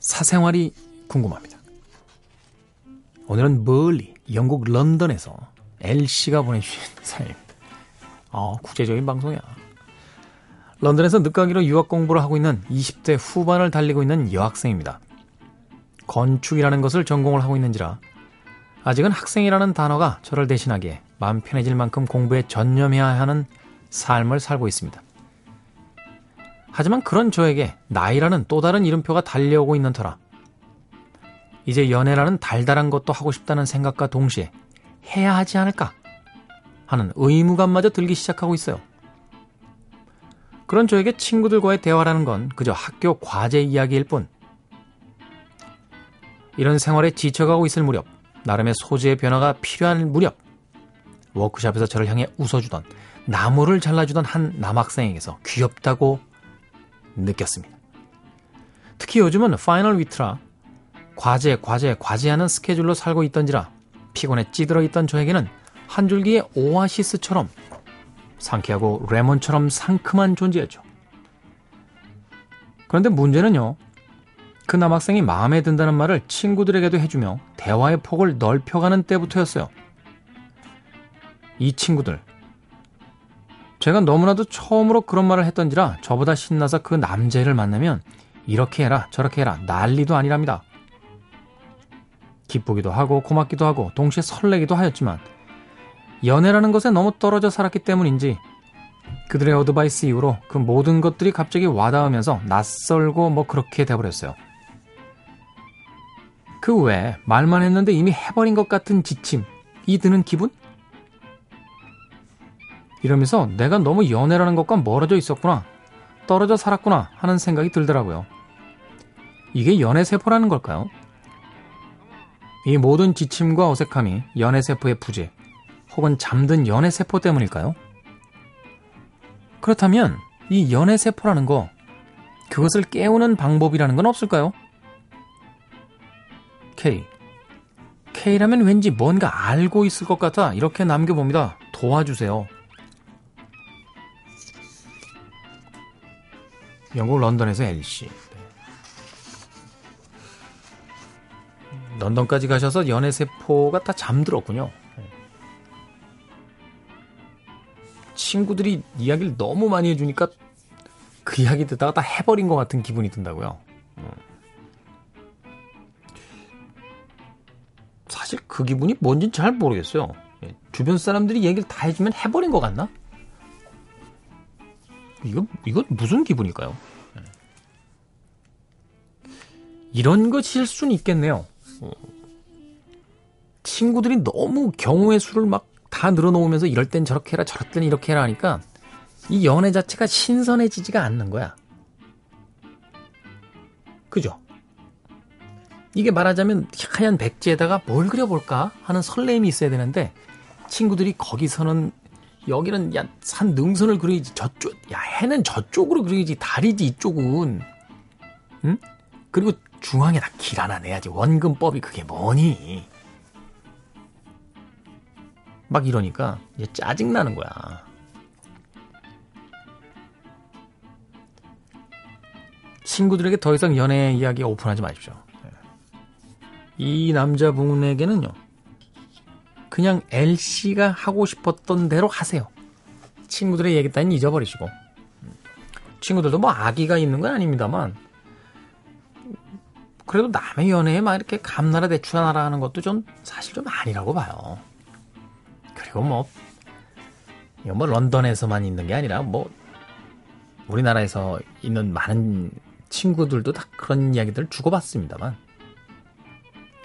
사생활이 궁금합니다. 오늘은 멀리 영국 런던에서 L씨가 보내주신 사연입니다. 아, 국제적인 방송이야. 런던에서 늦가기로 유학 공부를 하고 있는 20대 후반을 달리고 있는 여학생입니다. 건축이라는 것을 전공을 하고 있는지라 아직은 학생이라는 단어가 저를 대신하기에 마음 편해질 만큼 공부에 전념해야 하는 삶을 살고 있습니다. 하지만 그런 저에게 나이라는 또 다른 이름표가 달려오고 있는 터라 이제 연애라는 달달한 것도 하고 싶다는 생각과 동시에 해야 하지 않을까 하는 의무감마저 들기 시작하고 있어요. 그런 저에게 친구들과의 대화라는 건 그저 학교 과제 이야기일 뿐. 이런 생활에 지쳐가고 있을 무렵, 나름의 소재의 변화가 필요한 무렵, 워크샵에서 저를 향해 웃어주던, 나무를 잘라주던 한 남학생에게서 귀엽다고 느꼈습니다. 특히 요즘은 final week라 과제, 과제, 과제하는 스케줄로 살고 있던지라 피곤에 찌들어 있던 저에게는 한 줄기의 오아시스처럼 상쾌하고 레몬처럼 상큼한 존재였죠. 그런데 문제는요. 그 남학생이 마음에 든다는 말을 친구들에게도 해주며 대화의 폭을 넓혀가는 때부터였어요. 이 친구들. 제가 너무나도 처음으로 그런 말을 했던지라 저보다 신나서 그 남자를 만나면 이렇게 해라 저렇게 해라 난리도 아니랍니다. 기쁘기도 하고 고맙기도 하고 동시에 설레기도 하였지만 연애라는 것에 너무 떨어져 살았기 때문인지 그들의 어드바이스 이후로 그 모든 것들이 갑자기 와닿으면서 낯설고 뭐 그렇게 돼버렸어요. 그 외에 말만 했는데 이미 해버린 것 같은 지침, 이 드는 기분? 이러면서 내가 너무 연애라는 것과 멀어져 있었구나, 떨어져 살았구나 하는 생각이 들더라고요. 이게 연애세포라는 걸까요? 이 모든 지침과 어색함이 연애세포의 부재, 혹은 잠든 연애세포 때문일까요? 그렇다면 이 연애세포라는 거, 그것을 깨우는 방법이라는 건 없을까요? K. K라면 왠지 뭔가 알고 있을 것 같아 이렇게 남겨봅니다. 도와주세요. 영국 런던에서 L씨. 런던까지 가셔서 연애 세포가 다 잠들었군요. 친구들이 이야기를 너무 많이 해주니까 그 이야기 듣다가 다 해버린 것 같은 기분이 든다고요. 사실 그 기분이 뭔진 잘 모르겠어요. 예, 주변 사람들이 얘기를 다 해주면 해버린 것 같나? 이거, 이거 무슨 기분일까요? 예. 이런 것일 수는 있겠네요. 어. 친구들이 너무 경우의 수를 막 다 늘어놓으면서 이럴 땐 저렇게 해라 저럴 땐 이렇게 해라 하니까 이 연애 자체가 신선해지지가 않는 거야. 그죠? 이게 말하자면 하얀 백지에다가 뭘 그려볼까 하는 설레임이 있어야 되는데 친구들이 거기서는 여기는 야 산 능선을 그려야지 저쪽 야 해는 저쪽으로 그려야지 다리지 이쪽은. 응? 그리고 중앙에다 길 하나 내야지. 원근법이 그게 뭐니? 막 이러니까 이제 짜증나는 거야. 친구들에게 더 이상 연애 이야기 오픈하지 마십시오. 이 남자분에게는요, 그냥 L씨가 하고 싶었던 대로 하세요. 친구들의 얘기 따윈 잊어버리시고. 친구들도 뭐 아기가 있는 건 아닙니다만, 그래도 남의 연애에 막 이렇게 감나라 대추나라 하는 것도 좀 사실 좀 아니라고 봐요. 그리고 뭐, 이거 뭐 런던에서만 있는 게 아니라 뭐, 우리나라에서 있는 많은 친구들도 다 그런 이야기들을 주고받습니다만,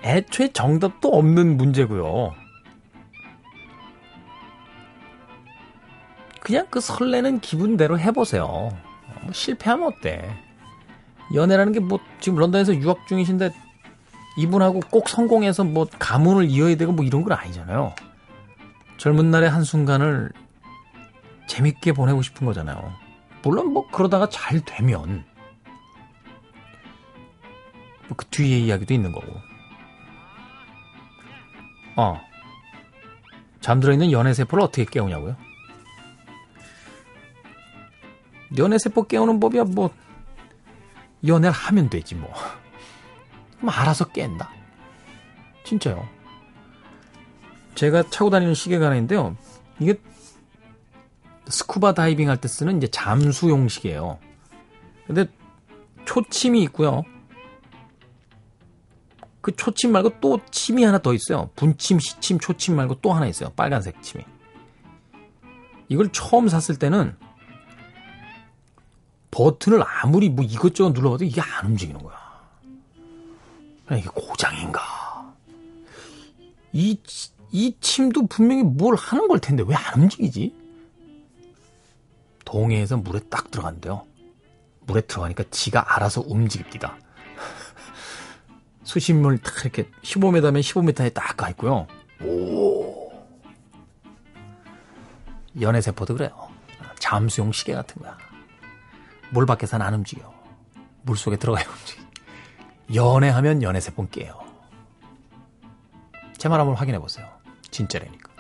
애초에 정답도 없는 문제고요. 그냥 그 설레는 기분대로 해보세요. 뭐 실패하면 어때? 연애라는 게 뭐 지금 런던에서 유학 중이신데 이분하고 꼭 성공해서 뭐 가문을 이어야 되고 뭐 이런 건 아니잖아요. 젊은 날의 한순간을 재밌게 보내고 싶은 거잖아요. 물론 뭐 그러다가 잘 되면 뭐 그 뒤에 이야기도 있는 거고. 어. 잠들어 있는 연애 세포를 어떻게 깨우냐고요? 연애세포 깨우는 법이야, 뭐, 연애를 하면 되지, 뭐. 그럼 알아서 깬다. 진짜요. 제가 차고 다니는 시계가 하나 있는데요. 이게 스쿠바 다이빙 할 때 쓰는 이제 잠수용 시계예요. 근데 초침이 있고요. 그 초침 말고 또 침이 하나 더 있어요. 분침, 시침, 초침 말고 또 하나 있어요. 빨간색 침이. 이걸 처음 샀을 때는 버튼을 아무리 뭐 이것저것 눌러봐도 이게 안 움직이는 거야. 이게 고장인가? 이, 이 침도 분명히 뭘 하는 걸 텐데 왜 안 움직이지? 동해에서 물에 딱 들어간대요. 물에 들어가니까 지가 알아서 움직입니다. 수심물 딱 이렇게 15m면 15m에 딱 가 있고요. 오. 연애세포도 그래요. 잠수용 시계 같은 거야. 물 밖에서는 안 움직여. 물 속에 들어가야 움직여. 연애하면 연애세포는 깨요. 제 말 한번 확인해 보세요. 진짜라니까.